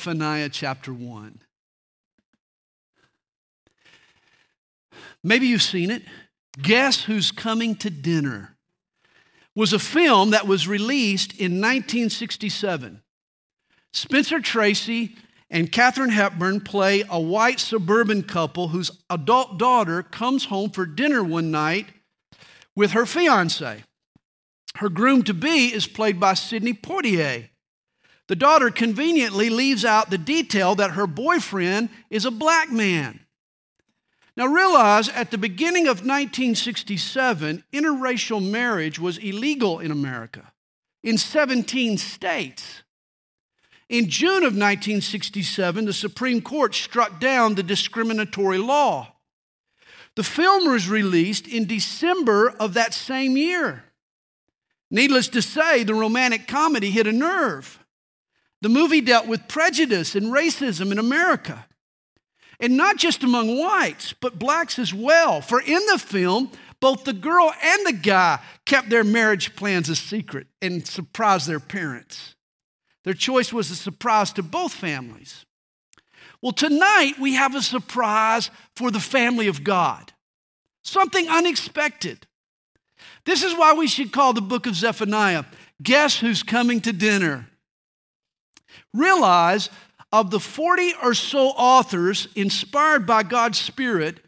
Zephaniah chapter 1. Maybe you've seen it. Guess who's coming to dinner? Was a film that was released in 1967. Spencer Tracy and Katharine Hepburn play a white suburban couple whose adult daughter comes home for dinner one night with her fiance. Her groom to be is played by Sidney Poitier. The daughter conveniently leaves out the detail that her boyfriend is a black man. Now realize at the beginning of 1967, interracial marriage was illegal in America in 17 states. In June of 1967, the Supreme Court struck down the discriminatory law. The film was released in December of that same year. Needless to say, the romantic comedy hit a nerve. The movie dealt with prejudice and racism in America. And not just among whites, but blacks as well. For in the film, both the girl and the guy kept their marriage plans a secret and surprised their parents. Their choice was a surprise to both families. Well, tonight we have a surprise for the family of God, something unexpected. This is why we should call the book of Zephaniah Guess Who's Coming to Dinner? Realize of the 40 or so authors inspired by God's Spirit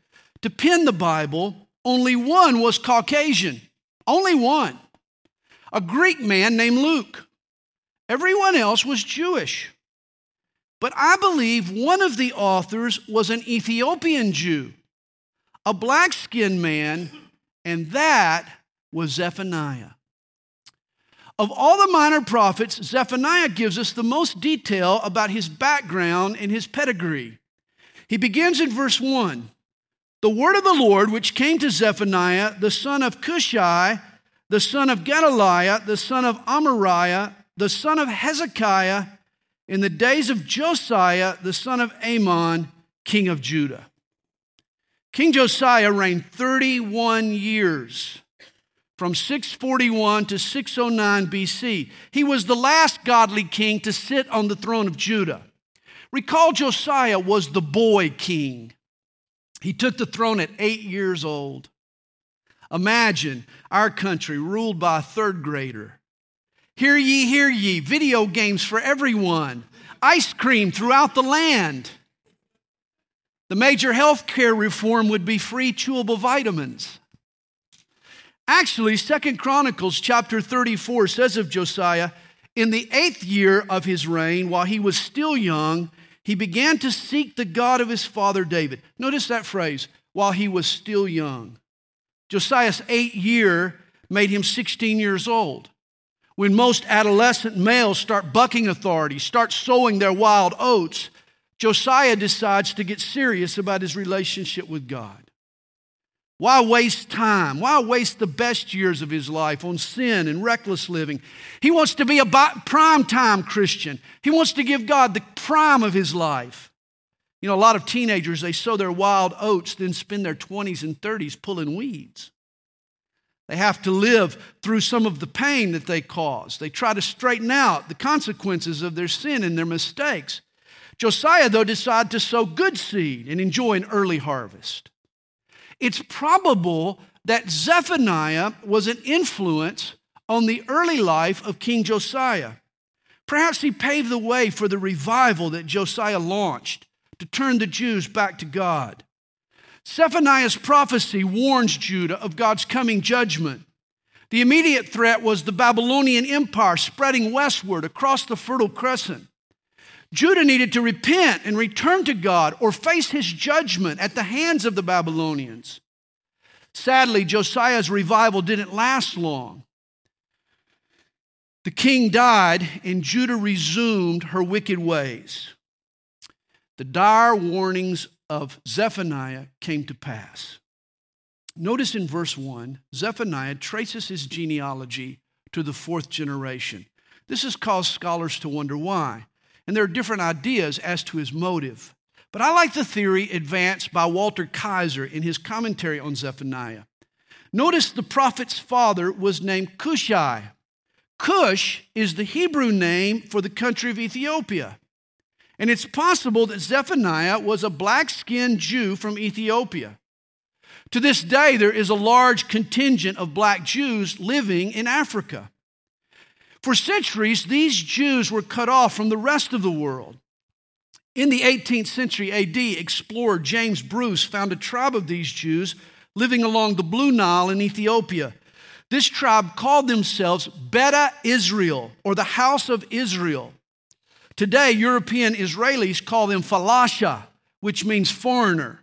to pen the Bible, only one was Caucasian. Only one. A Greek man named Luke. Everyone else was Jewish. But I believe one of the authors was an Ethiopian Jew, a black skinned man, and that was Zephaniah. Of all the minor prophets, Zephaniah gives us the most detail about his background and his pedigree. He begins in verse 1 The word of the Lord, which came to Zephaniah, the son of Cushai, the son of Gedaliah, the son of Amariah, the son of Hezekiah, in the days of Josiah, the son of Amon, king of Judah. King Josiah reigned 31 years from 641 to 609 BC. He was the last godly king to sit on the throne of Judah. Recall Josiah was the boy king. He took the throne at eight years old. Imagine our country ruled by a third grader. Hear ye, hear ye, video games for everyone, ice cream throughout the land. The major health care reform would be free chewable vitamins. Actually, Second Chronicles chapter 34 says of Josiah, in the eighth year of his reign, while he was still young, he began to seek the God of his father David. Notice that phrase, while he was still young. Josiah's eight year made him 16 years old. When most adolescent males start bucking authority, start sowing their wild oats, Josiah decides to get serious about his relationship with God. Why waste time? Why waste the best years of his life on sin and reckless living? He wants to be a prime time Christian. He wants to give God the prime of his life. You know, a lot of teenagers, they sow their wild oats, then spend their 20s and 30s pulling weeds. They have to live through some of the pain that they cause. They try to straighten out the consequences of their sin and their mistakes. Josiah, though, decided to sow good seed and enjoy an early harvest. It's probable that Zephaniah was an influence on the early life of King Josiah. Perhaps he paved the way for the revival that Josiah launched to turn the Jews back to God. Zephaniah's prophecy warns Judah of God's coming judgment. The immediate threat was the Babylonian Empire spreading westward across the Fertile Crescent. Judah needed to repent and return to God or face his judgment at the hands of the Babylonians. Sadly, Josiah's revival didn't last long. The king died, and Judah resumed her wicked ways. The dire warnings of Zephaniah came to pass. Notice in verse 1, Zephaniah traces his genealogy to the fourth generation. This has caused scholars to wonder why and there are different ideas as to his motive. But I like the theory advanced by Walter Kaiser in his commentary on Zephaniah. Notice the prophet's father was named Cushai. Cush is the Hebrew name for the country of Ethiopia. And it's possible that Zephaniah was a black skinned Jew from Ethiopia. To this day, there is a large contingent of black Jews living in Africa. For centuries, these Jews were cut off from the rest of the world. In the 18th century AD, explorer James Bruce found a tribe of these Jews living along the Blue Nile in Ethiopia. This tribe called themselves Beta Israel, or the House of Israel. Today, European Israelis call them falasha, which means foreigner.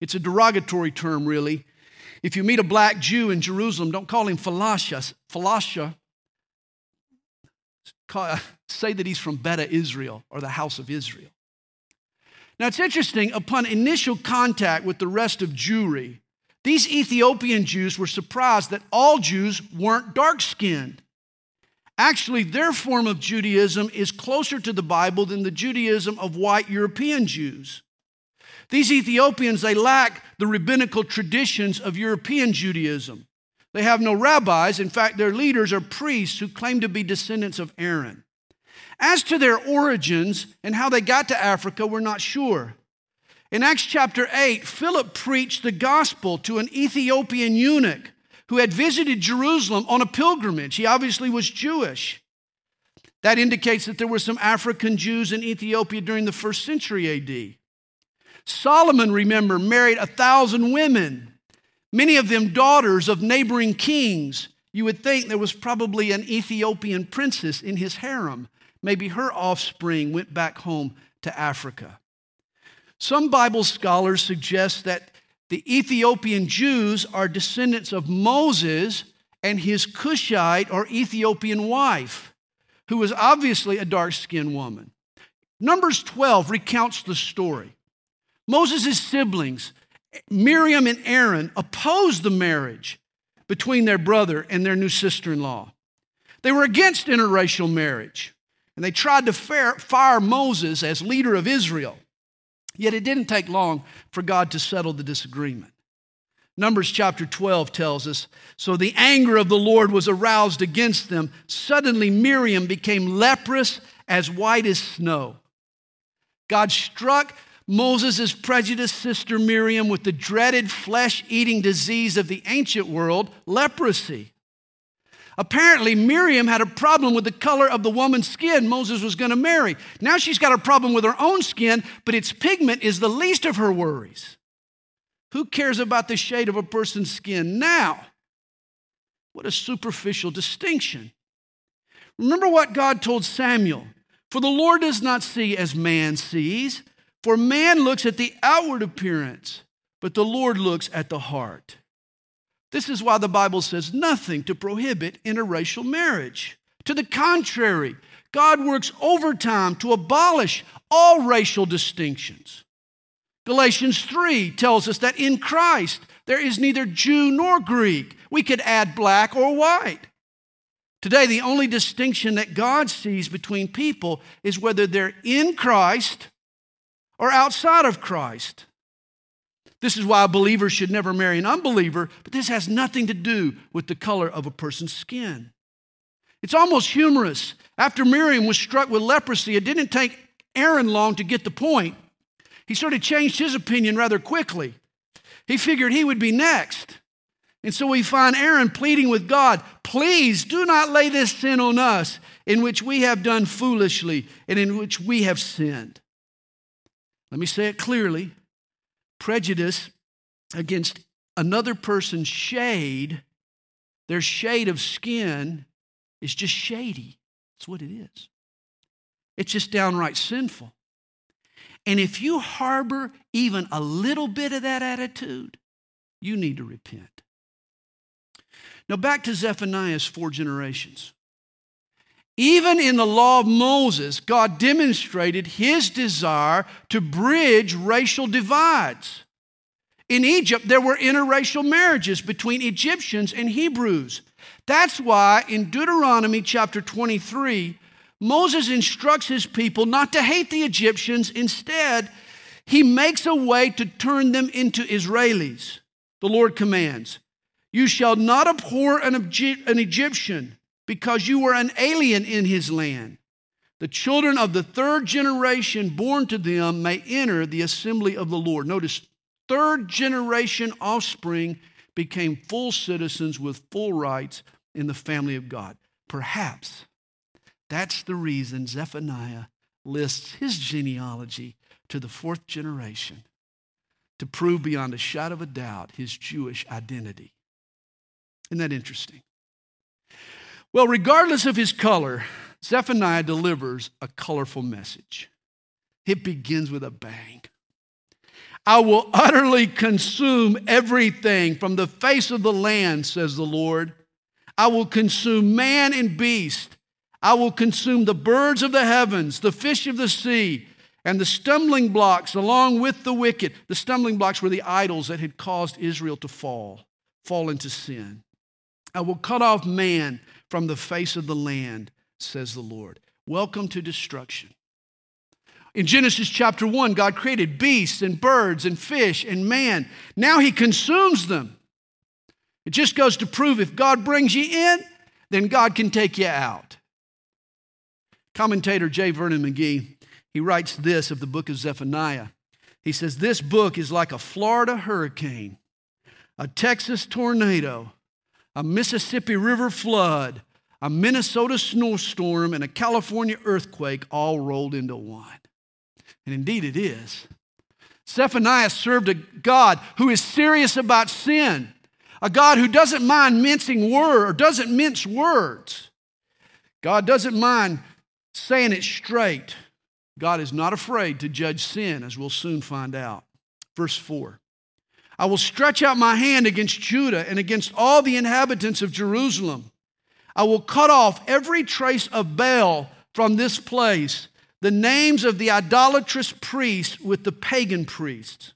It's a derogatory term, really. If you meet a black Jew in Jerusalem, don't call him falasha. Falasha. Say that he's from Beta Israel, or the House of Israel. Now, it's interesting, upon initial contact with the rest of Jewry, these Ethiopian Jews were surprised that all Jews weren't dark skinned. Actually, their form of Judaism is closer to the Bible than the Judaism of white European Jews. These Ethiopians, they lack the rabbinical traditions of European Judaism. They have no rabbis. In fact, their leaders are priests who claim to be descendants of Aaron. As to their origins and how they got to Africa, we're not sure. In Acts chapter 8, Philip preached the gospel to an Ethiopian eunuch who had visited Jerusalem on a pilgrimage. He obviously was Jewish. That indicates that there were some African Jews in Ethiopia during the first century AD. Solomon, remember, married a thousand women, many of them daughters of neighboring kings. You would think there was probably an Ethiopian princess in his harem. Maybe her offspring went back home to Africa. Some Bible scholars suggest that the Ethiopian Jews are descendants of Moses and his Cushite or Ethiopian wife, who was obviously a dark skinned woman. Numbers 12 recounts the story. Moses' siblings, Miriam and Aaron, opposed the marriage between their brother and their new sister in law. They were against interracial marriage, and they tried to fire Moses as leader of Israel. Yet it didn't take long for God to settle the disagreement. Numbers chapter 12 tells us So the anger of the Lord was aroused against them. Suddenly Miriam became leprous as white as snow. God struck Moses' prejudiced sister Miriam with the dreaded flesh eating disease of the ancient world, leprosy. Apparently, Miriam had a problem with the color of the woman's skin Moses was going to marry. Now she's got a problem with her own skin, but its pigment is the least of her worries. Who cares about the shade of a person's skin now? What a superficial distinction. Remember what God told Samuel For the Lord does not see as man sees, for man looks at the outward appearance, but the Lord looks at the heart. This is why the Bible says nothing to prohibit interracial marriage. To the contrary, God works overtime to abolish all racial distinctions. Galatians 3 tells us that in Christ there is neither Jew nor Greek. We could add black or white. Today, the only distinction that God sees between people is whether they're in Christ or outside of Christ. This is why a believer should never marry an unbeliever, but this has nothing to do with the color of a person's skin. It's almost humorous. After Miriam was struck with leprosy, it didn't take Aaron long to get the point. He sort of changed his opinion rather quickly. He figured he would be next. And so we find Aaron pleading with God, please do not lay this sin on us in which we have done foolishly and in which we have sinned. Let me say it clearly prejudice against another person's shade, their shade of skin, is just shady. That's what it is. It's just downright sinful. And if you harbor even a little bit of that attitude, you need to repent. Now, back to Zephaniah's four generations. Even in the law of Moses, God demonstrated his desire to bridge racial divides. In Egypt, there were interracial marriages between Egyptians and Hebrews. That's why in Deuteronomy chapter 23, Moses instructs his people not to hate the Egyptians. Instead, he makes a way to turn them into Israelis. The Lord commands, You shall not abhor an, Egyptian because you were an alien in his land. the children of the third generation born to them may enter the assembly of the Lord. Notice, third generation offspring became full citizens with full rights in the family of God. Perhaps that's the reason Zephaniah lists his genealogy to the fourth generation to prove beyond a shadow of a doubt his Jewish identity. Isn't that interesting? Well, regardless of his color, Zephaniah delivers a colorful message. It begins with a bang. I will utterly consume everything from the face of the land, says the Lord. I will consume man and beast. I will consume the birds of the heavens, the fish of the sea, and the stumbling blocks along with the wicked. The stumbling blocks were the idols that had caused Israel to fall, fall into sin. I will cut off man from the face of the land says the Lord. Welcome to destruction. In Genesis chapter 1, God created beasts and birds and fish and man. Now he consumes them. It just goes to prove if God brings you in, then God can take you out. Commentator J. Vernon McGee, he writes this of the book of Zephaniah. He says, This book is like a Florida hurricane, a Texas tornado, a Mississippi River flood, a Minnesota snowstorm, and a California earthquake all rolled into one. And indeed it is. Zephaniah served a God who is serious about sin, a God who doesn't mind mincing words or doesn't mince words. God doesn't mind saying it straight. God is not afraid to judge sin, as we'll soon find out. Verse 4 I will stretch out my hand against Judah and against all the inhabitants of Jerusalem. I will cut off every trace of Baal from this place, the names of the idolatrous priests with the pagan priests.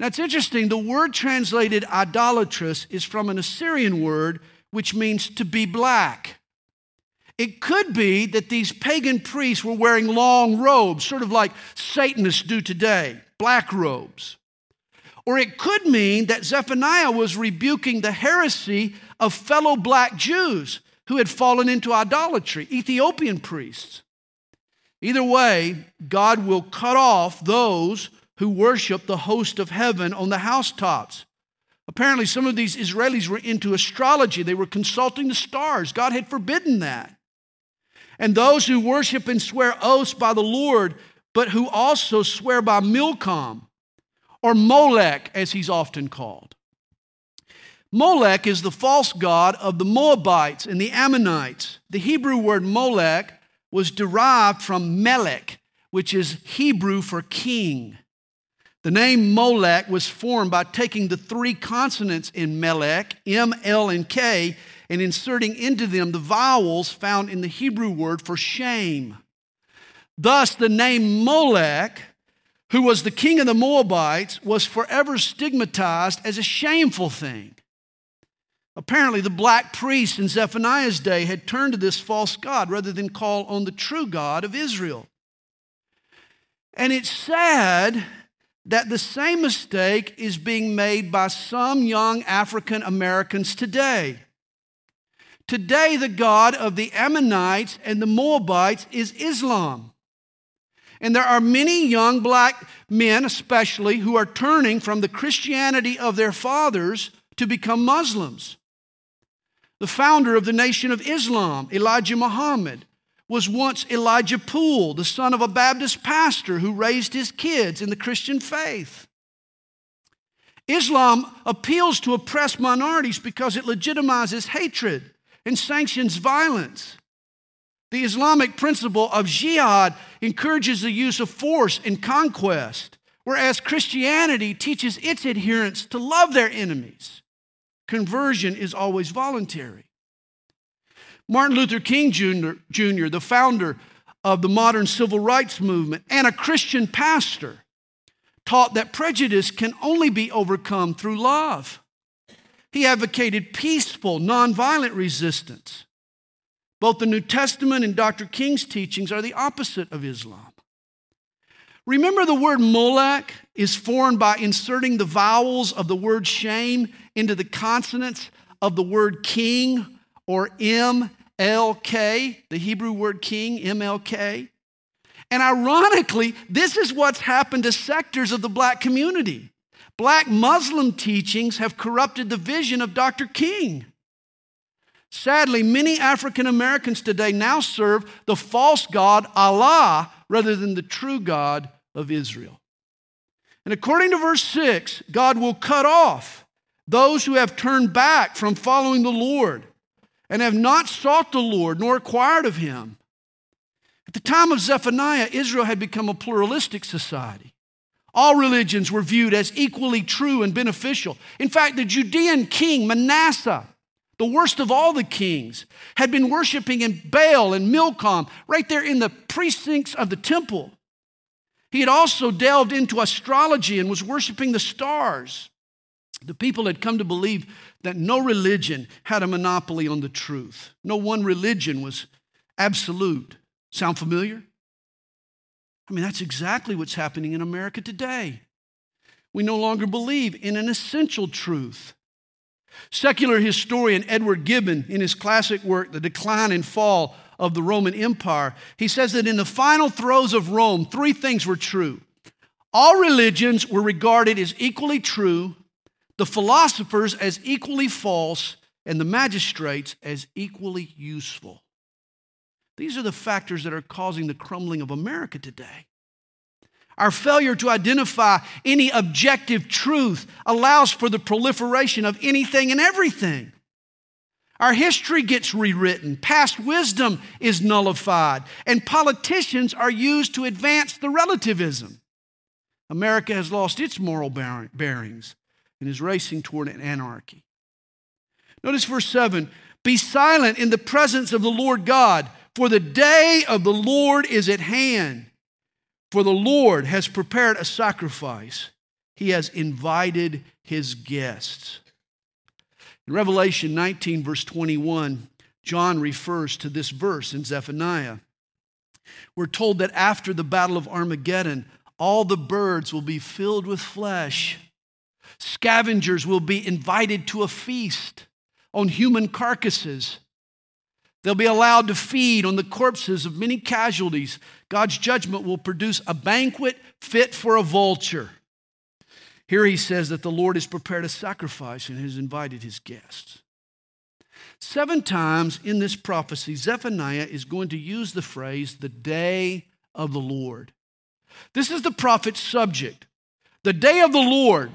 Now it's interesting, the word translated idolatrous is from an Assyrian word which means to be black. It could be that these pagan priests were wearing long robes, sort of like Satanists do today, black robes. Or it could mean that Zephaniah was rebuking the heresy of fellow black Jews who had fallen into idolatry, Ethiopian priests. Either way, God will cut off those who worship the host of heaven on the housetops. Apparently, some of these Israelis were into astrology. They were consulting the stars. God had forbidden that. And those who worship and swear oaths by the Lord, but who also swear by Milcom, or Molech, as he's often called. Molech is the false god of the Moabites and the Ammonites. The Hebrew word Molech was derived from Melech, which is Hebrew for king. The name Molech was formed by taking the three consonants in Melech, M, L, and K, and inserting into them the vowels found in the Hebrew word for shame. Thus, the name Molech, who was the king of the Moabites, was forever stigmatized as a shameful thing. Apparently, the black priests in Zephaniah's day had turned to this false God rather than call on the true God of Israel. And it's sad that the same mistake is being made by some young African Americans today. Today, the God of the Ammonites and the Moabites is Islam. And there are many young black men, especially, who are turning from the Christianity of their fathers to become Muslims. The founder of the Nation of Islam, Elijah Muhammad, was once Elijah Poole, the son of a Baptist pastor who raised his kids in the Christian faith. Islam appeals to oppressed minorities because it legitimizes hatred and sanctions violence. The Islamic principle of jihad encourages the use of force and conquest, whereas Christianity teaches its adherents to love their enemies. Conversion is always voluntary. Martin Luther King Jr., Jr., the founder of the modern civil rights movement and a Christian pastor, taught that prejudice can only be overcome through love. He advocated peaceful, nonviolent resistance. Both the New Testament and Dr. King's teachings are the opposite of Islam. Remember, the word Molech is formed by inserting the vowels of the word shame into the consonants of the word king or MLK, the Hebrew word king, MLK. And ironically, this is what's happened to sectors of the black community. Black Muslim teachings have corrupted the vision of Dr. King. Sadly, many African Americans today now serve the false God, Allah, rather than the true God of Israel. And according to verse 6, God will cut off those who have turned back from following the Lord and have not sought the Lord nor inquired of him. At the time of Zephaniah, Israel had become a pluralistic society. All religions were viewed as equally true and beneficial. In fact, the Judean king Manasseh, the worst of all the kings, had been worshiping in Baal and Milcom right there in the precincts of the temple. He had also delved into astrology and was worshiping the stars. The people had come to believe that no religion had a monopoly on the truth. No one religion was absolute. Sound familiar? I mean, that's exactly what's happening in America today. We no longer believe in an essential truth. Secular historian Edward Gibbon, in his classic work, The Decline and Fall of the Roman Empire, he says that in the final throes of Rome, three things were true. All religions were regarded as equally true, the philosophers as equally false, and the magistrates as equally useful. These are the factors that are causing the crumbling of America today. Our failure to identify any objective truth allows for the proliferation of anything and everything. Our history gets rewritten, past wisdom is nullified, and politicians are used to advance the relativism. America has lost its moral bearings and is racing toward an anarchy. Notice verse 7 Be silent in the presence of the Lord God, for the day of the Lord is at hand. For the Lord has prepared a sacrifice, He has invited His guests. In Revelation 19, verse 21, John refers to this verse in Zephaniah. We're told that after the battle of Armageddon, all the birds will be filled with flesh. Scavengers will be invited to a feast on human carcasses. They'll be allowed to feed on the corpses of many casualties. God's judgment will produce a banquet fit for a vulture. Here he says that the Lord has prepared a sacrifice and has invited his guests. Seven times in this prophecy, Zephaniah is going to use the phrase, the day of the Lord. This is the prophet's subject. The day of the Lord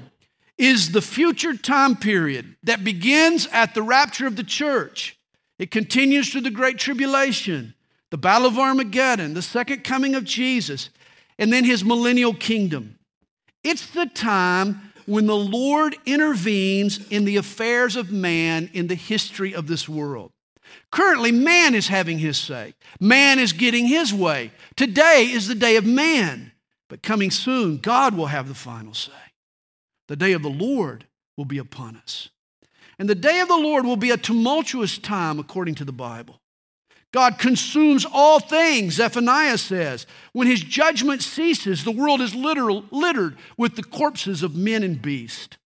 is the future time period that begins at the rapture of the church it continues through the Great Tribulation, the Battle of Armageddon, the second coming of Jesus, and then his millennial kingdom. It's the time when the Lord intervenes in the affairs of man in the history of this world. Currently, man is having his say, man is getting his way. Today is the day of man, but coming soon, God will have the final say. The day of the Lord will be upon us. And the day of the Lord will be a tumultuous time, according to the Bible. God consumes all things, Zephaniah says. When his judgment ceases, the world is literal, littered with the corpses of men and beast.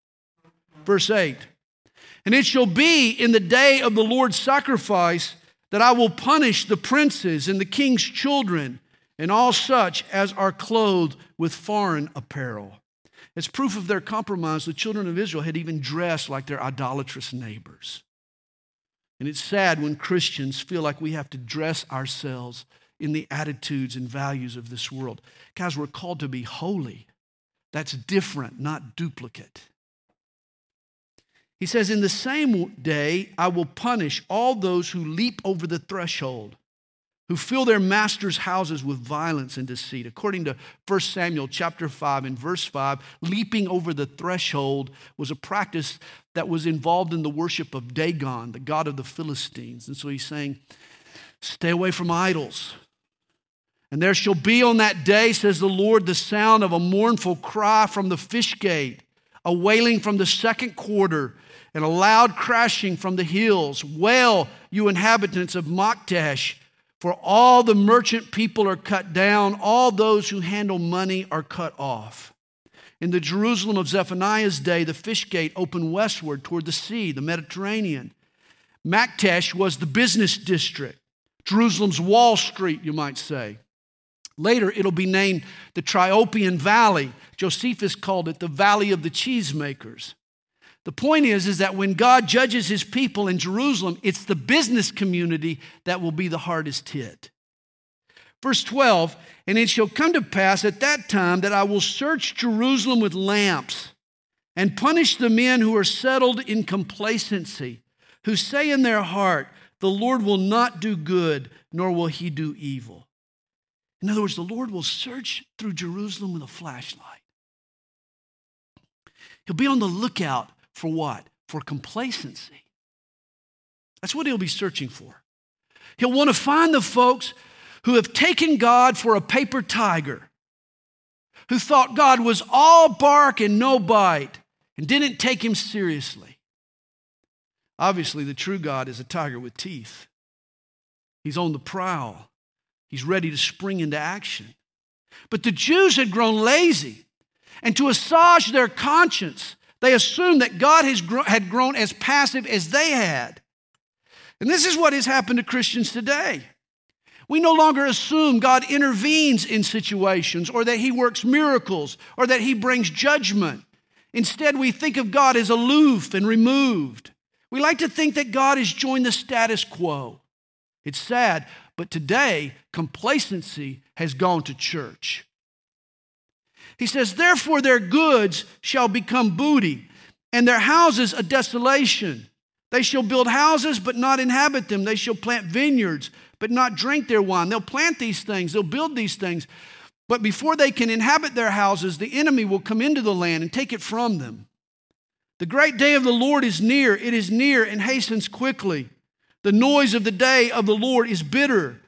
Verse 8 And it shall be in the day of the Lord's sacrifice that I will punish the princes and the king's children and all such as are clothed with foreign apparel. As proof of their compromise, the children of Israel had even dressed like their idolatrous neighbors. And it's sad when Christians feel like we have to dress ourselves in the attitudes and values of this world. Guys, we're called to be holy. That's different, not duplicate. He says, In the same day, I will punish all those who leap over the threshold who fill their masters' houses with violence and deceit. According to 1 Samuel chapter 5 and verse 5, leaping over the threshold was a practice that was involved in the worship of Dagon, the god of the Philistines. And so he's saying, stay away from idols. And there shall be on that day, says the Lord, the sound of a mournful cry from the fish gate, a wailing from the second quarter, and a loud crashing from the hills. Wail, you inhabitants of Maktesh for all the merchant people are cut down, all those who handle money are cut off. In the Jerusalem of Zephaniah's day, the fish gate opened westward toward the sea, the Mediterranean. Maktesh was the business district, Jerusalem's Wall Street, you might say. Later, it'll be named the Tyropoeon Valley. Josephus called it the Valley of the Cheesemakers. The point is, is that when God judges his people in Jerusalem, it's the business community that will be the hardest hit. Verse 12, and it shall come to pass at that time that I will search Jerusalem with lamps and punish the men who are settled in complacency, who say in their heart, The Lord will not do good, nor will he do evil. In other words, the Lord will search through Jerusalem with a flashlight. He'll be on the lookout for what? For complacency. That's what he'll be searching for. He'll want to find the folks who have taken God for a paper tiger, who thought God was all bark and no bite, and didn't take him seriously. Obviously, the true God is a tiger with teeth. He's on the prowl, he's ready to spring into action. But the Jews had grown lazy, and to assuage their conscience, they assumed that God has had grown as passive as they had. And this is what has happened to Christians today. We no longer assume God intervenes in situations or that he works miracles or that he brings judgment. Instead, we think of God as aloof and removed. We like to think that God has joined the status quo. It's sad, but today, complacency has gone to church. He says, Therefore, their goods shall become booty, and their houses a desolation. They shall build houses, but not inhabit them. They shall plant vineyards, but not drink their wine. They'll plant these things, they'll build these things. But before they can inhabit their houses, the enemy will come into the land and take it from them. The great day of the Lord is near. It is near and hastens quickly. The noise of the day of the Lord is bitter.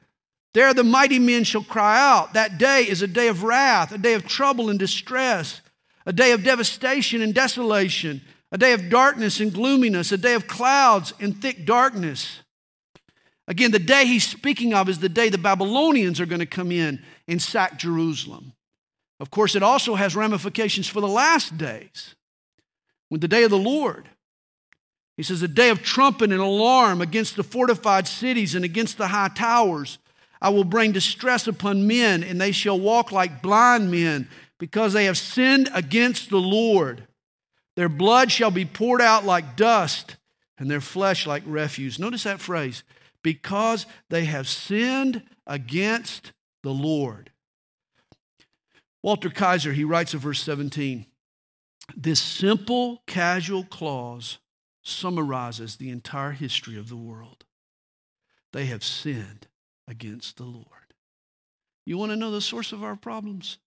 There the mighty men shall cry out. That day is a day of wrath, a day of trouble and distress, a day of devastation and desolation, a day of darkness and gloominess, a day of clouds and thick darkness. Again, the day he's speaking of is the day the Babylonians are going to come in and sack Jerusalem. Of course, it also has ramifications for the last days, when the day of the Lord. He says, a day of trumpet and alarm against the fortified cities and against the high towers. I will bring distress upon men, and they shall walk like blind men, because they have sinned against the Lord. Their blood shall be poured out like dust, and their flesh like refuse. Notice that phrase because they have sinned against the Lord. Walter Kaiser, he writes in verse 17 this simple, casual clause summarizes the entire history of the world. They have sinned against the Lord. You want to know the source of our problems?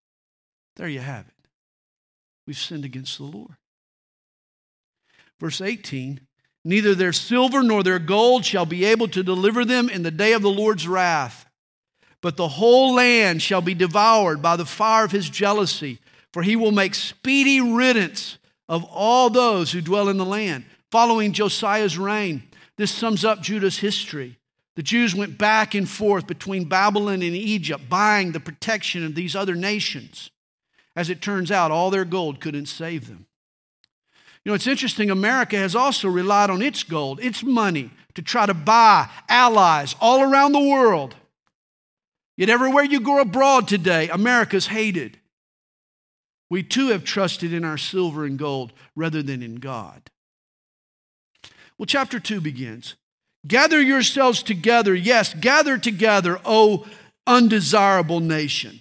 There you have it. We've sinned against the Lord. Verse 18 Neither their silver nor their gold shall be able to deliver them in the day of the Lord's wrath. But the whole land shall be devoured by the fire of his jealousy, for he will make speedy riddance of all those who dwell in the land. Following Josiah's reign, this sums up Judah's history. The Jews went back and forth between Babylon and Egypt, buying the protection of these other nations. As it turns out, all their gold couldn't save them. You know, it's interesting, America has also relied on its gold, its money, to try to buy allies all around the world. Yet everywhere you go abroad today, America's hated. We too have trusted in our silver and gold rather than in God. Well, chapter 2 begins. Gather yourselves together, yes, gather together, O undesirable nation.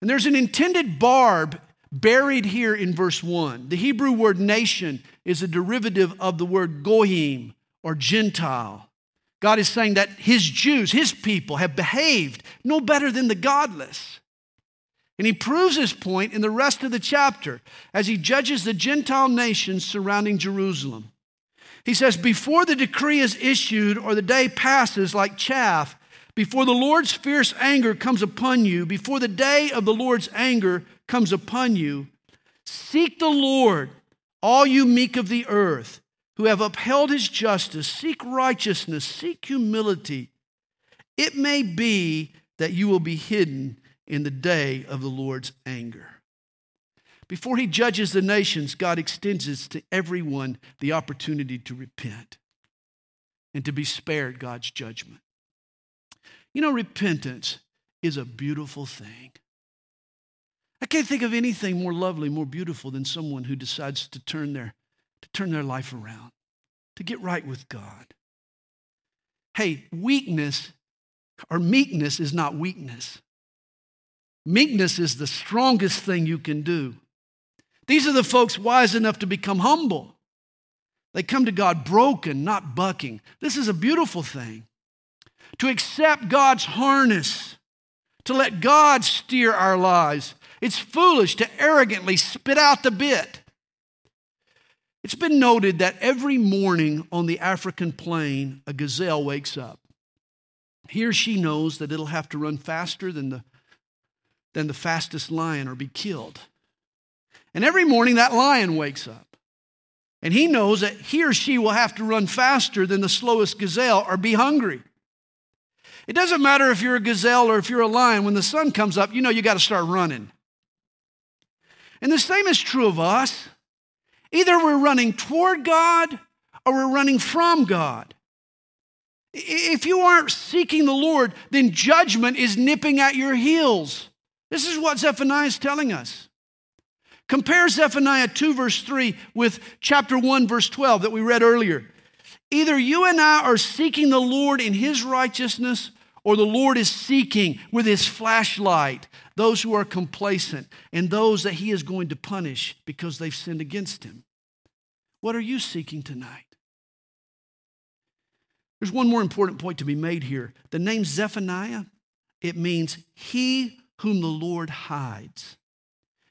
And there's an intended barb buried here in verse 1. The Hebrew word nation is a derivative of the word goyim or Gentile. God is saying that his Jews, his people, have behaved no better than the godless. And he proves his point in the rest of the chapter as he judges the Gentile nations surrounding Jerusalem. He says, Before the decree is issued or the day passes like chaff, before the Lord's fierce anger comes upon you, before the day of the Lord's anger comes upon you, seek the Lord, all you meek of the earth, who have upheld his justice. Seek righteousness, seek humility. It may be that you will be hidden in the day of the Lord's anger. Before he judges the nations, God extends to everyone the opportunity to repent and to be spared God's judgment. You know, repentance is a beautiful thing. I can't think of anything more lovely, more beautiful than someone who decides to turn their, to turn their life around, to get right with God. Hey, weakness or meekness is not weakness. Meekness is the strongest thing you can do. These are the folks wise enough to become humble. They come to God broken, not bucking. This is a beautiful thing. To accept God's harness, to let God steer our lives. It's foolish to arrogantly spit out the bit. It's been noted that every morning on the African plain, a gazelle wakes up. He or she knows that it'll have to run faster than the, than the fastest lion or be killed. And every morning that lion wakes up. And he knows that he or she will have to run faster than the slowest gazelle or be hungry. It doesn't matter if you're a gazelle or if you're a lion, when the sun comes up, you know you got to start running. And the same is true of us. Either we're running toward God or we're running from God. If you aren't seeking the Lord, then judgment is nipping at your heels. This is what Zephaniah is telling us. Compare Zephaniah 2, verse 3, with chapter 1, verse 12 that we read earlier. Either you and I are seeking the Lord in his righteousness, or the Lord is seeking with his flashlight those who are complacent and those that he is going to punish because they've sinned against him. What are you seeking tonight? There's one more important point to be made here. The name Zephaniah, it means he whom the Lord hides.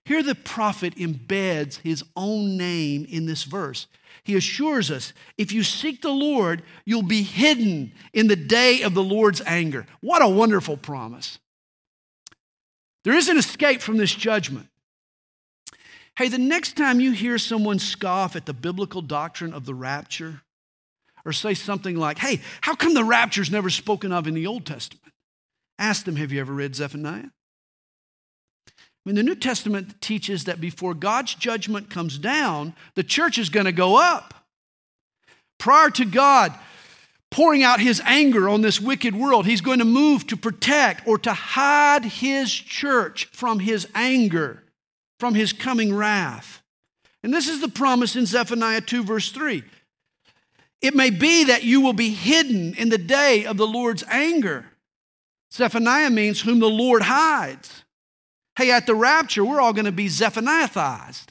Here, the prophet embeds his own name in this verse. He assures us if you seek the Lord, you'll be hidden in the day of the Lord's anger. What a wonderful promise. There is an escape from this judgment. Hey, the next time you hear someone scoff at the biblical doctrine of the rapture, or say something like, hey, how come the rapture's never spoken of in the Old Testament? Ask them, have you ever read Zephaniah? I mean, the New Testament teaches that before God's judgment comes down, the church is going to go up. Prior to God pouring out his anger on this wicked world, he's going to move to protect or to hide his church from his anger, from his coming wrath. And this is the promise in Zephaniah 2, verse 3. It may be that you will be hidden in the day of the Lord's anger. Zephaniah means whom the Lord hides. Hey, at the rapture, we're all going to be Zephaniahized.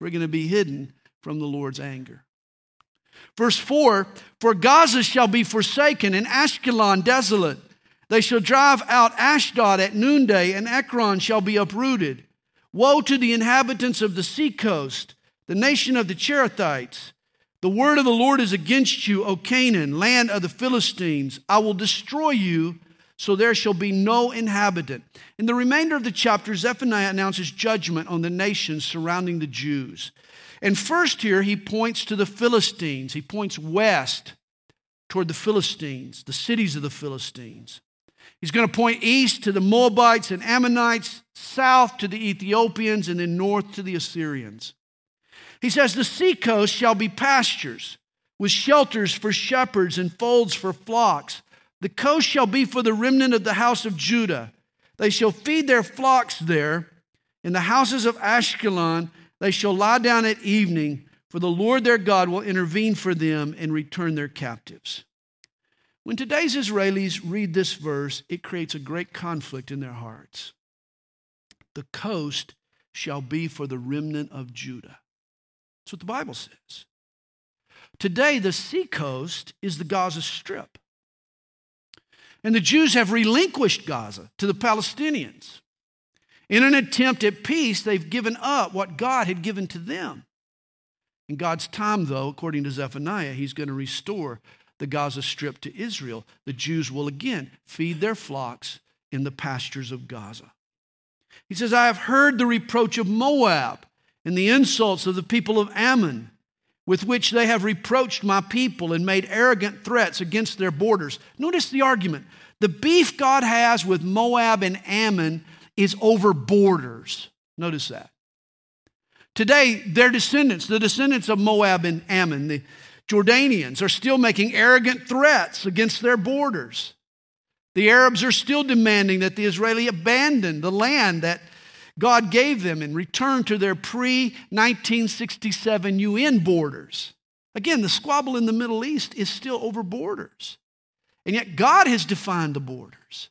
We're going to be hidden from the Lord's anger. Verse 4 For Gaza shall be forsaken and Ashkelon desolate. They shall drive out Ashdod at noonday, and Ekron shall be uprooted. Woe to the inhabitants of the seacoast, the nation of the Cherethites. The word of the Lord is against you, O Canaan, land of the Philistines. I will destroy you so there shall be no inhabitant. In the remainder of the chapter, Zephaniah announces judgment on the nations surrounding the Jews. And first, here, he points to the Philistines. He points west toward the Philistines, the cities of the Philistines. He's going to point east to the Moabites and Ammonites, south to the Ethiopians, and then north to the Assyrians. He says, The seacoast shall be pastures, with shelters for shepherds and folds for flocks. The coast shall be for the remnant of the house of Judah. They shall feed their flocks there. In the houses of Ashkelon, they shall lie down at evening, for the Lord their God will intervene for them and return their captives. When today's Israelis read this verse, it creates a great conflict in their hearts. The coast shall be for the remnant of Judah. That's what the Bible says. Today, the seacoast is the Gaza Strip. And the Jews have relinquished Gaza to the Palestinians. In an attempt at peace, they've given up what God had given to them. In God's time, though, according to Zephaniah, He's going to restore the Gaza Strip to Israel. The Jews will again feed their flocks in the pastures of Gaza. He says, I have heard the reproach of Moab and the insults of the people of Ammon with which they have reproached my people and made arrogant threats against their borders. Notice the argument. The beef God has with Moab and Ammon is over borders. Notice that. Today, their descendants, the descendants of Moab and Ammon, the Jordanians are still making arrogant threats against their borders. The Arabs are still demanding that the Israeli abandon the land that God gave them in return to their pre 1967 UN borders. Again, the squabble in the Middle East is still over borders. And yet, God has defined the borders.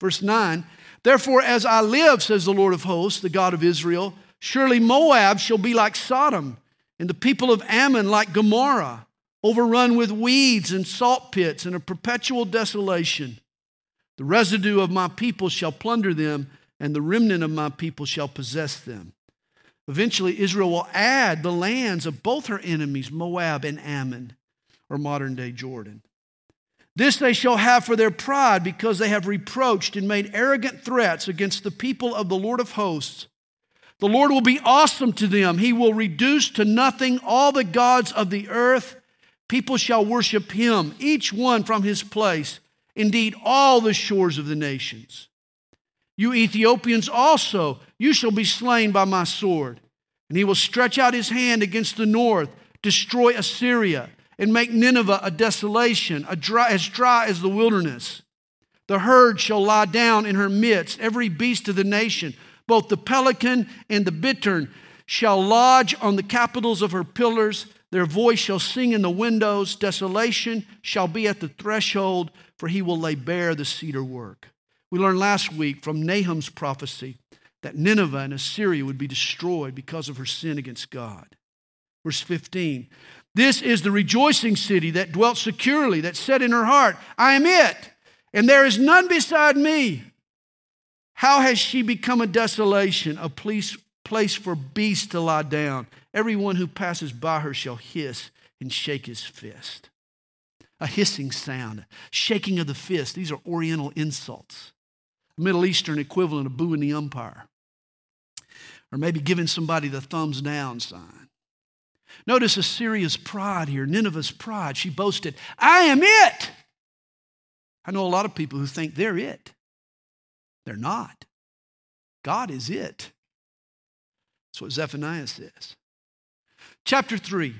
Verse 9 Therefore, as I live, says the Lord of hosts, the God of Israel, surely Moab shall be like Sodom, and the people of Ammon like Gomorrah, overrun with weeds and salt pits and a perpetual desolation. The residue of my people shall plunder them, and the remnant of my people shall possess them. Eventually, Israel will add the lands of both her enemies, Moab and Ammon, or modern day Jordan. This they shall have for their pride because they have reproached and made arrogant threats against the people of the Lord of hosts. The Lord will be awesome to them. He will reduce to nothing all the gods of the earth. People shall worship him, each one from his place, indeed, all the shores of the nations. You Ethiopians also, you shall be slain by my sword. And he will stretch out his hand against the north, destroy Assyria and make Nineveh a desolation, a dry, as dry as the wilderness. The herd shall lie down in her midst, every beast of the nation, both the pelican and the bittern shall lodge on the capitals of her pillars. Their voice shall sing in the windows. Desolation shall be at the threshold, for he will lay bare the cedar work. We learned last week from Nahum's prophecy that Nineveh and Assyria would be destroyed because of her sin against God. Verse 15 this is the rejoicing city that dwelt securely, that said in her heart, I am it, and there is none beside me. How has she become a desolation, a place, place for beasts to lie down? Everyone who passes by her shall hiss and shake his fist. A hissing sound, shaking of the fist. These are Oriental insults. Middle Eastern equivalent of booing the umpire. Or maybe giving somebody the thumbs down sign. Notice Assyria's pride here, Nineveh's pride. She boasted, I am it. I know a lot of people who think they're it. They're not. God is it. That's what Zephaniah says. Chapter 3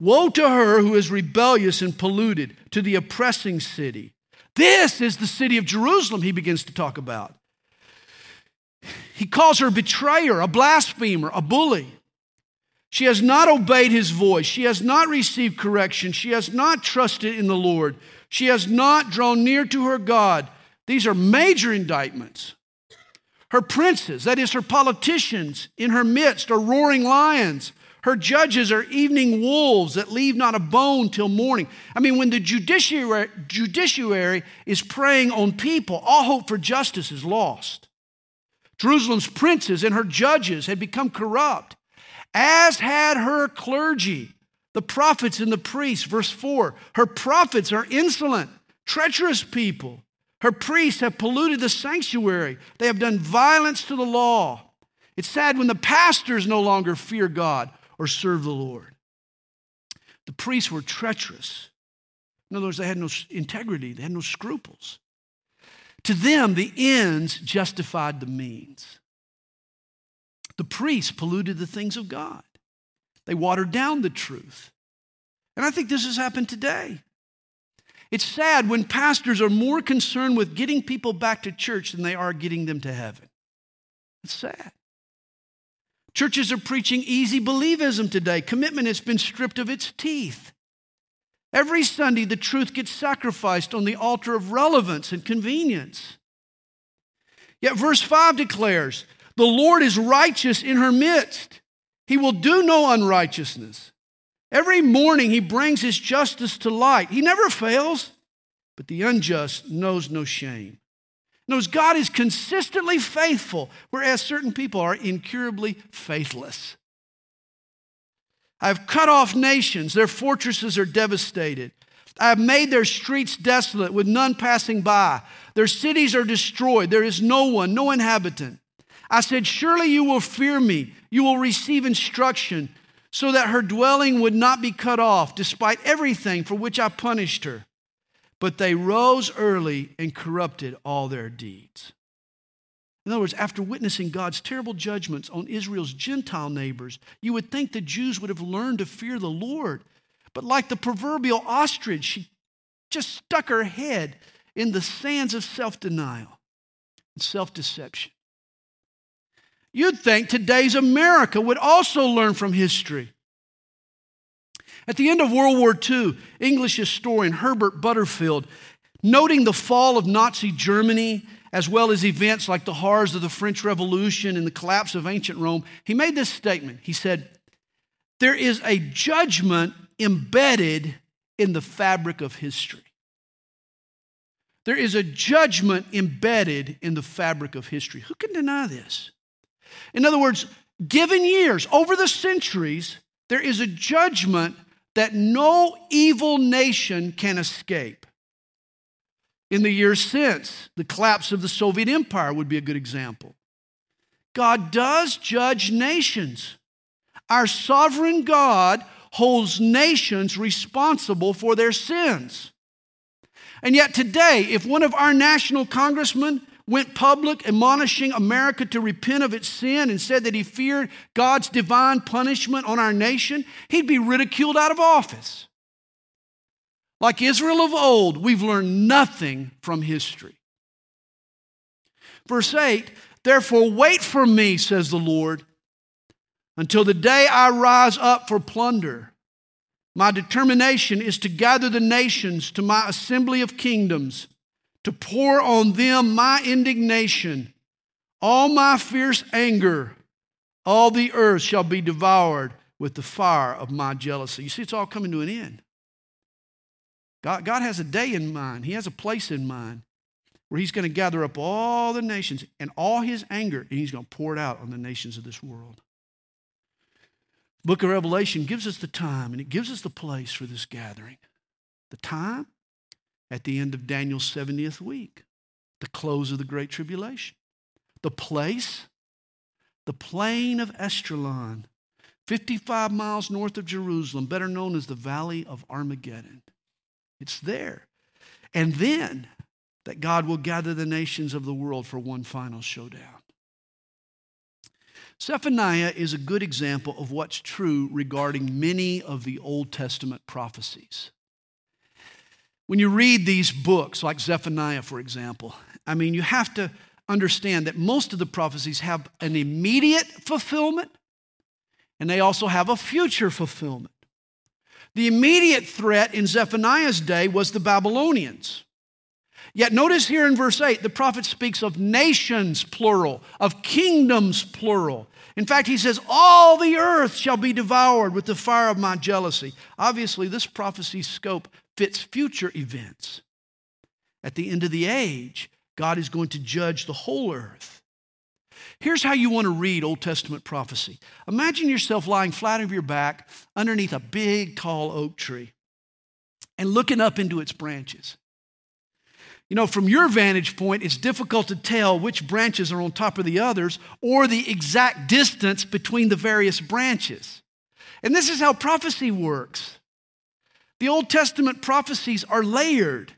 Woe to her who is rebellious and polluted, to the oppressing city. This is the city of Jerusalem, he begins to talk about. He calls her a betrayer, a blasphemer, a bully. She has not obeyed his voice. She has not received correction. She has not trusted in the Lord. She has not drawn near to her God. These are major indictments. Her princes, that is, her politicians in her midst, are roaring lions. Her judges are evening wolves that leave not a bone till morning. I mean, when the judiciary, judiciary is preying on people, all hope for justice is lost. Jerusalem's princes and her judges had become corrupt as had her clergy, the prophets and the priests. Verse 4 Her prophets are insolent, treacherous people. Her priests have polluted the sanctuary, they have done violence to the law. It's sad when the pastors no longer fear God or serve the Lord. The priests were treacherous. In other words, they had no integrity, they had no scruples. To them, the ends justified the means. The priests polluted the things of God, they watered down the truth. And I think this has happened today. It's sad when pastors are more concerned with getting people back to church than they are getting them to heaven. It's sad. Churches are preaching easy believism today. Commitment has been stripped of its teeth. Every Sunday, the truth gets sacrificed on the altar of relevance and convenience. Yet, verse 5 declares the Lord is righteous in her midst. He will do no unrighteousness. Every morning he brings his justice to light. He never fails, but the unjust knows no shame. Knows God is consistently faithful, whereas certain people are incurably faithless. I have cut off nations, their fortresses are devastated. I have made their streets desolate with none passing by. Their cities are destroyed. There is no one, no inhabitant. I said, Surely you will fear me. You will receive instruction so that her dwelling would not be cut off, despite everything for which I punished her. But they rose early and corrupted all their deeds. In other words, after witnessing God's terrible judgments on Israel's Gentile neighbors, you would think the Jews would have learned to fear the Lord. But like the proverbial ostrich, she just stuck her head in the sands of self denial and self deception. You'd think today's America would also learn from history. At the end of World War II, English historian Herbert Butterfield, noting the fall of Nazi Germany as well as events like the horrors of the French Revolution and the collapse of ancient Rome, he made this statement. He said, There is a judgment embedded in the fabric of history. There is a judgment embedded in the fabric of history. Who can deny this? In other words, given years, over the centuries, there is a judgment that no evil nation can escape. In the years since, the collapse of the Soviet Empire would be a good example. God does judge nations. Our sovereign God holds nations responsible for their sins. And yet, today, if one of our national congressmen went public admonishing America to repent of its sin and said that he feared God's divine punishment on our nation, he'd be ridiculed out of office. Like Israel of old, we've learned nothing from history. Verse 8, therefore wait for me, says the Lord, until the day I rise up for plunder. My determination is to gather the nations to my assembly of kingdoms to pour on them my indignation, all my fierce anger, all the earth shall be devoured with the fire of my jealousy. You see, it's all coming to an end. God, God has a day in mind, He has a place in mind where He's going to gather up all the nations and all His anger, and He's going to pour it out on the nations of this world. Book of Revelation gives us the time and it gives us the place for this gathering. The time at the end of Daniel's 70th week, the close of the Great Tribulation. The place, the plain of Esdraelon, 55 miles north of Jerusalem, better known as the Valley of Armageddon. It's there. And then that God will gather the nations of the world for one final showdown. Zephaniah is a good example of what's true regarding many of the Old Testament prophecies. When you read these books, like Zephaniah, for example, I mean, you have to understand that most of the prophecies have an immediate fulfillment and they also have a future fulfillment. The immediate threat in Zephaniah's day was the Babylonians. Yet notice here in verse 8, the prophet speaks of nations, plural, of kingdoms, plural. In fact, he says, All the earth shall be devoured with the fire of my jealousy. Obviously, this prophecy's scope fits future events. At the end of the age, God is going to judge the whole earth. Here's how you want to read Old Testament prophecy. Imagine yourself lying flat on your back underneath a big, tall oak tree and looking up into its branches. You know, from your vantage point, it's difficult to tell which branches are on top of the others or the exact distance between the various branches. And this is how prophecy works. The Old Testament prophecies are layered.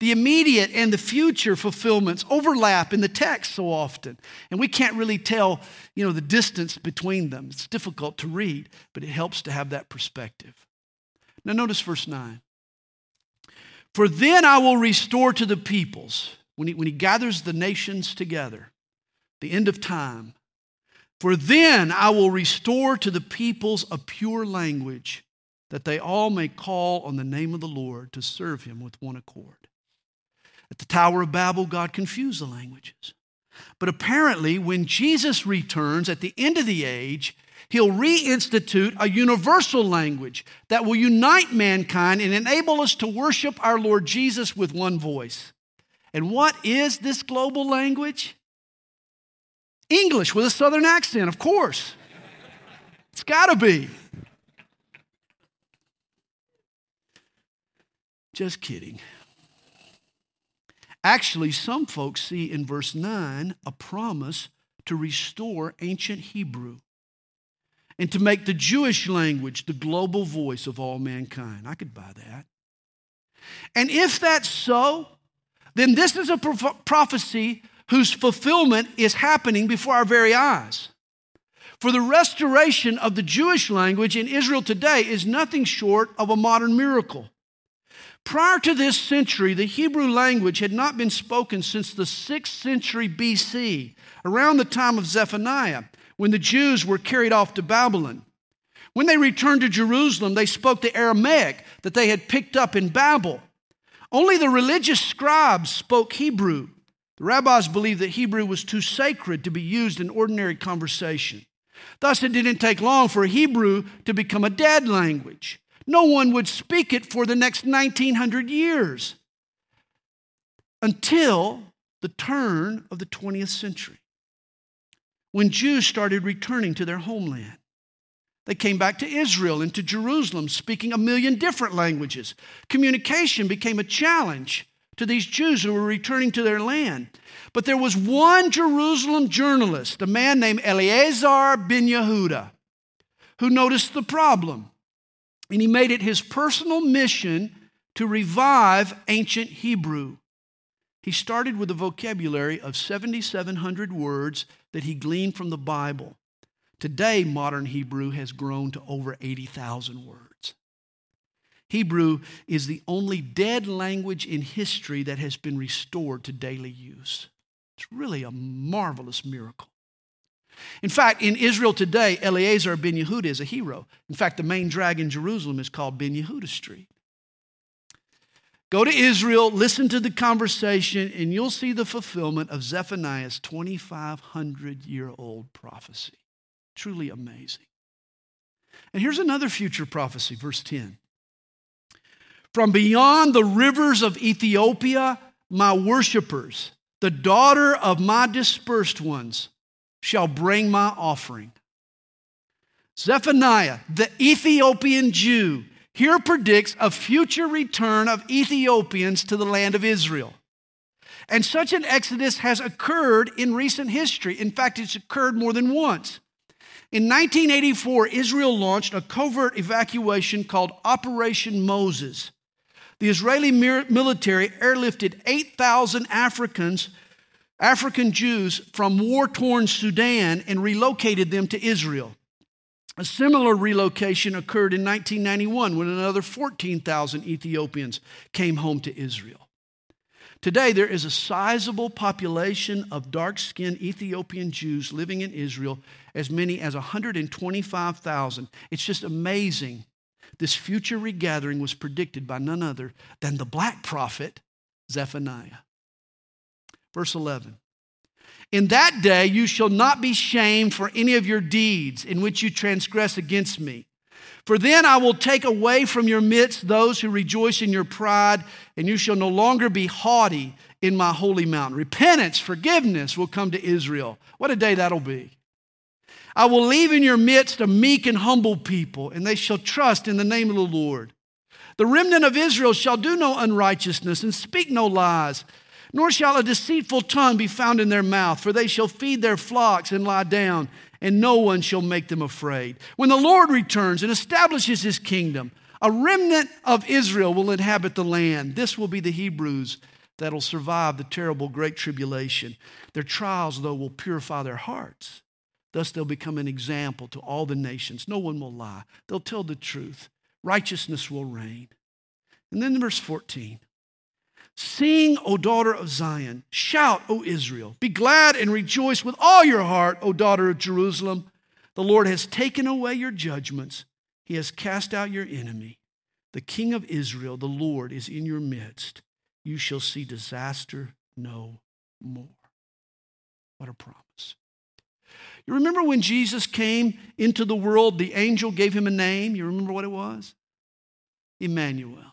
The immediate and the future fulfillments overlap in the text so often. And we can't really tell, you know, the distance between them. It's difficult to read, but it helps to have that perspective. Now notice verse 9. For then I will restore to the peoples, when he, when he gathers the nations together, the end of time. For then I will restore to the peoples a pure language that they all may call on the name of the Lord to serve him with one accord. At the Tower of Babel, God confused the languages. But apparently, when Jesus returns at the end of the age, he'll reinstitute a universal language that will unite mankind and enable us to worship our Lord Jesus with one voice. And what is this global language? English with a southern accent, of course. It's got to be. Just kidding. Actually, some folks see in verse 9 a promise to restore ancient Hebrew and to make the Jewish language the global voice of all mankind. I could buy that. And if that's so, then this is a prophecy whose fulfillment is happening before our very eyes. for the restoration of the Jewish language in Israel today is nothing short of a modern miracle. Prior to this century, the Hebrew language had not been spoken since the 6th century BC, around the time of Zephaniah, when the Jews were carried off to Babylon. When they returned to Jerusalem, they spoke the Aramaic that they had picked up in Babel. Only the religious scribes spoke Hebrew. The rabbis believed that Hebrew was too sacred to be used in ordinary conversation. Thus, it didn't take long for Hebrew to become a dead language. No one would speak it for the next 1900 years until the turn of the 20th century when Jews started returning to their homeland. They came back to Israel and to Jerusalem speaking a million different languages. Communication became a challenge to these Jews who were returning to their land. But there was one Jerusalem journalist, a man named Eleazar ben Yehuda, who noticed the problem. And he made it his personal mission to revive ancient Hebrew. He started with a vocabulary of 7,700 words that he gleaned from the Bible. Today, modern Hebrew has grown to over 80,000 words. Hebrew is the only dead language in history that has been restored to daily use. It's really a marvelous miracle. In fact, in Israel today, Eleazar ben Yehuda is a hero. In fact, the main drag in Jerusalem is called Ben Yehuda Street. Go to Israel, listen to the conversation, and you'll see the fulfillment of Zephaniah's 2,500 year old prophecy. Truly amazing. And here's another future prophecy, verse 10. From beyond the rivers of Ethiopia, my worshipers, the daughter of my dispersed ones, shall bring my offering. Zephaniah, the Ethiopian Jew, here predicts a future return of Ethiopians to the land of Israel. And such an exodus has occurred in recent history. In fact, it's occurred more than once. In 1984, Israel launched a covert evacuation called Operation Moses. The Israeli military airlifted 8,000 Africans, African Jews from war torn Sudan and relocated them to Israel. A similar relocation occurred in 1991 when another 14,000 Ethiopians came home to Israel. Today, there is a sizable population of dark skinned Ethiopian Jews living in Israel, as many as 125,000. It's just amazing. This future regathering was predicted by none other than the black prophet Zephaniah. Verse 11 in that day you shall not be shamed for any of your deeds in which you transgress against me. For then I will take away from your midst those who rejoice in your pride, and you shall no longer be haughty in my holy mountain. Repentance, forgiveness will come to Israel. What a day that'll be. I will leave in your midst a meek and humble people, and they shall trust in the name of the Lord. The remnant of Israel shall do no unrighteousness and speak no lies nor shall a deceitful tongue be found in their mouth, for they shall feed their flocks and lie down, and no one shall make them afraid. When the Lord returns and establishes his kingdom, a remnant of Israel will inhabit the land. This will be the Hebrews that'll survive the terrible great tribulation. Their trials, though, will purify their hearts. Thus, they'll become an example to all the nations. No one will lie, they'll tell the truth. Righteousness will reign. And then verse 14 Sing, O daughter of Zion. Shout, O Israel. Be glad and rejoice with all your heart, O daughter of Jerusalem. The Lord has taken away your judgments, He has cast out your enemy. The King of Israel, the Lord, is in your midst. You shall see disaster no more. What a promise. You remember when Jesus came into the world, the angel gave him a name? You remember what it was? Emmanuel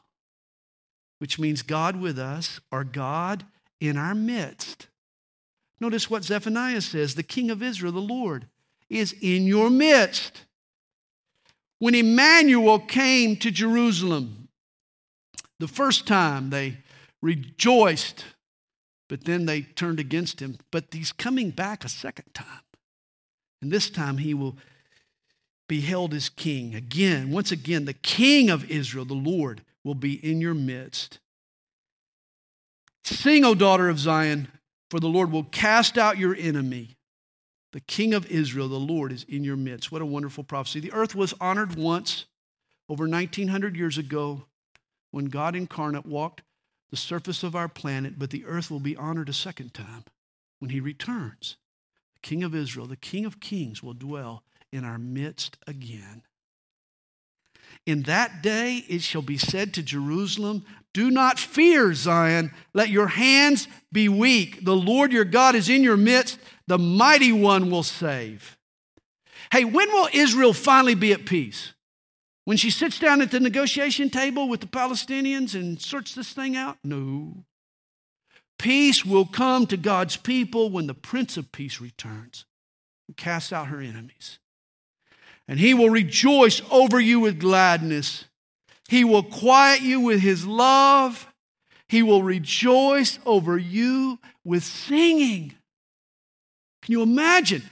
which means God with us, or God in our midst. Notice what Zephaniah says the King of Israel, the Lord, is in your midst. When Emmanuel came to Jerusalem, the first time they rejoiced, but then they turned against him. But he's coming back a second time. And this time he will be held as king. Again, once again, the king of Israel, the Lord, will be in your midst. Sing, O daughter of Zion, for the Lord will cast out your enemy. The King of Israel, the Lord, is in your midst. What a wonderful prophecy. The earth was honored once over 1900 years ago when God incarnate walked the surface of our planet, but the earth will be honored a second time when he returns. The King of Israel, the King of Kings, will dwell in our midst again. In that day it shall be said to Jerusalem, Do not fear, Zion. Let your hands be weak. The Lord your God is in your midst. The mighty one will save. Hey, when will Israel finally be at peace? When she sits down at the negotiation table with the Palestinians and sorts this thing out? No. Peace will come to God's people when the Prince of Peace returns and casts out her enemies and he will rejoice over you with gladness. He will quiet you with his love. He will rejoice over you with singing. Can you imagine?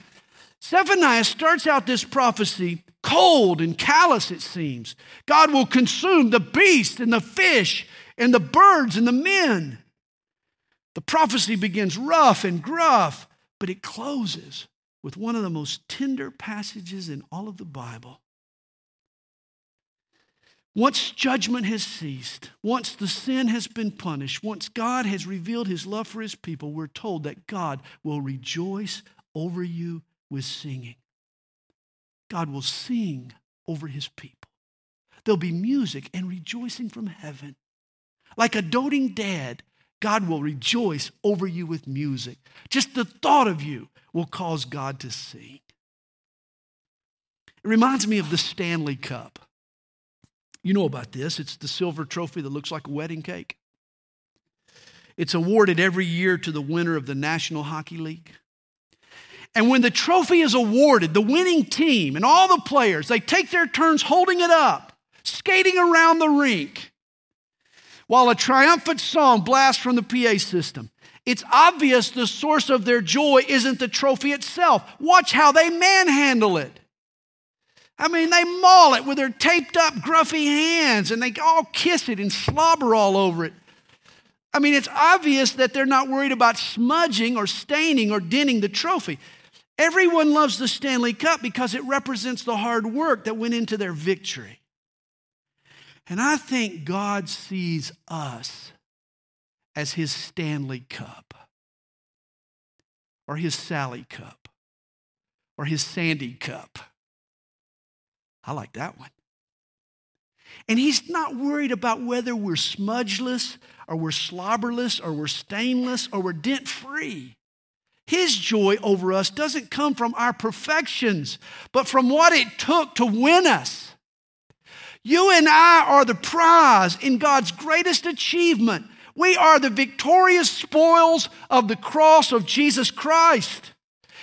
Zephaniah starts out this prophecy cold and callous, it seems. God will consume the beast and the fish and the birds and the men. The prophecy begins rough and gruff, but it closes with one of the most tender passages in all of the Bible. Once judgment has ceased, once the sin has been punished, once God has revealed his love for his people, we're told that God will rejoice over you with singing. God will sing over his people. There'll be music and rejoicing from heaven. Like a doting dad, God will rejoice over you with music. Just the thought of you will cause God to sing. It reminds me of the Stanley Cup. You know about this. It's the silver trophy that looks like a wedding cake. It's awarded every year to the winner of the National Hockey League. And when the trophy is awarded, the winning team and all the players, they take their turns holding it up, skating around the rink, while a triumphant song blasts from the PA system. It's obvious the source of their joy isn't the trophy itself. Watch how they manhandle it. I mean, they maul it with their taped up, gruffy hands and they all kiss it and slobber all over it. I mean, it's obvious that they're not worried about smudging or staining or denting the trophy. Everyone loves the Stanley Cup because it represents the hard work that went into their victory. And I think God sees us as his Stanley Cup or his Sally Cup or his Sandy Cup. I like that one. And he's not worried about whether we're smudgeless or we're slobberless or we're stainless or we're dent free. His joy over us doesn't come from our perfections, but from what it took to win us. You and I are the prize in God's greatest achievement we are the victorious spoils of the cross of Jesus Christ.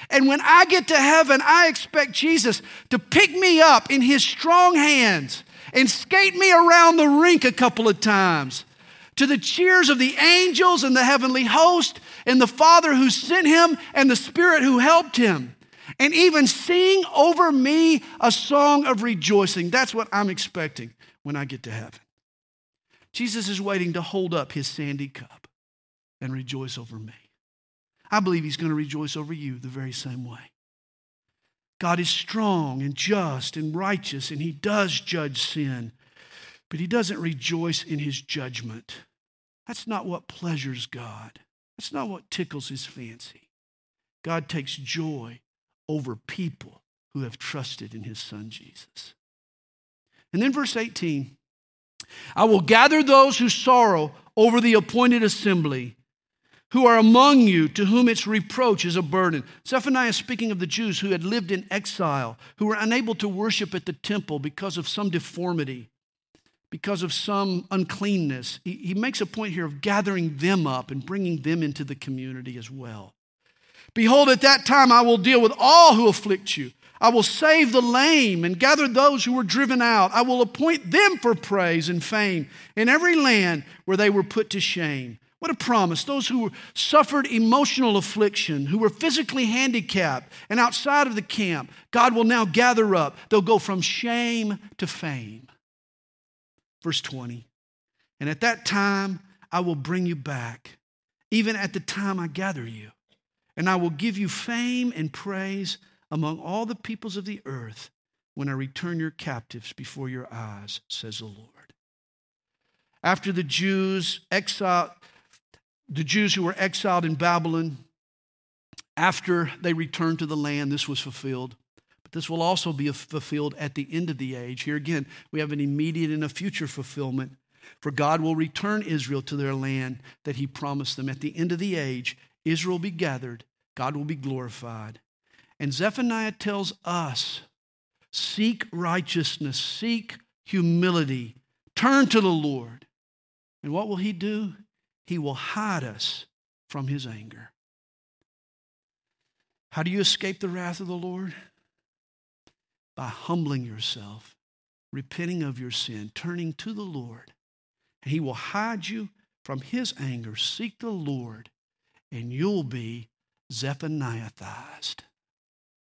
And when I get to heaven, I expect Jesus to pick me up in his strong hands and skate me around the rink a couple of times to the cheers of the angels and the heavenly host and the Father who sent him and the Spirit who helped him. And even sing over me a song of rejoicing. That's what I'm expecting when I get to heaven. Jesus is waiting to hold up his sandy cup and rejoice over me. I believe he's going to rejoice over you the very same way. God is strong and just and righteous, and he does judge sin, but he doesn't rejoice in his judgment. That's not what pleasures God. That's not what tickles his fancy. God takes joy over people who have trusted in his son Jesus. And then verse 18 I will gather those who sorrow over the appointed assembly, who are among you, to whom its reproach is a burden. Zephaniah is speaking of the Jews who had lived in exile, who were unable to worship at the temple because of some deformity, because of some uncleanness. He, he makes a point here of gathering them up and bringing them into the community as well. Behold, at that time I will deal with all who afflict you. I will save the lame and gather those who were driven out. I will appoint them for praise and fame in every land where they were put to shame. What a promise. Those who suffered emotional affliction, who were physically handicapped and outside of the camp, God will now gather up. They'll go from shame to fame. Verse 20. And at that time, I will bring you back, even at the time I gather you And I will give you fame and praise among all the peoples of the earth when I return your captives before your eyes, says the Lord. After the Jews exiled, the Jews who were exiled in Babylon, after they returned to the land, this was fulfilled. But this will also be fulfilled at the end of the age. Here again, we have an immediate and a future fulfillment. For God will return Israel to their land that He promised them. At the end of the age, Israel be gathered, God will be glorified. And Zephaniah tells us seek righteousness, seek humility, turn to the Lord. And what will He do? He will hide us from His anger. How do you escape the wrath of the Lord? By humbling yourself, repenting of your sin, turning to the Lord. And He will hide you from His anger. Seek the Lord, and you'll be Zephaniahized.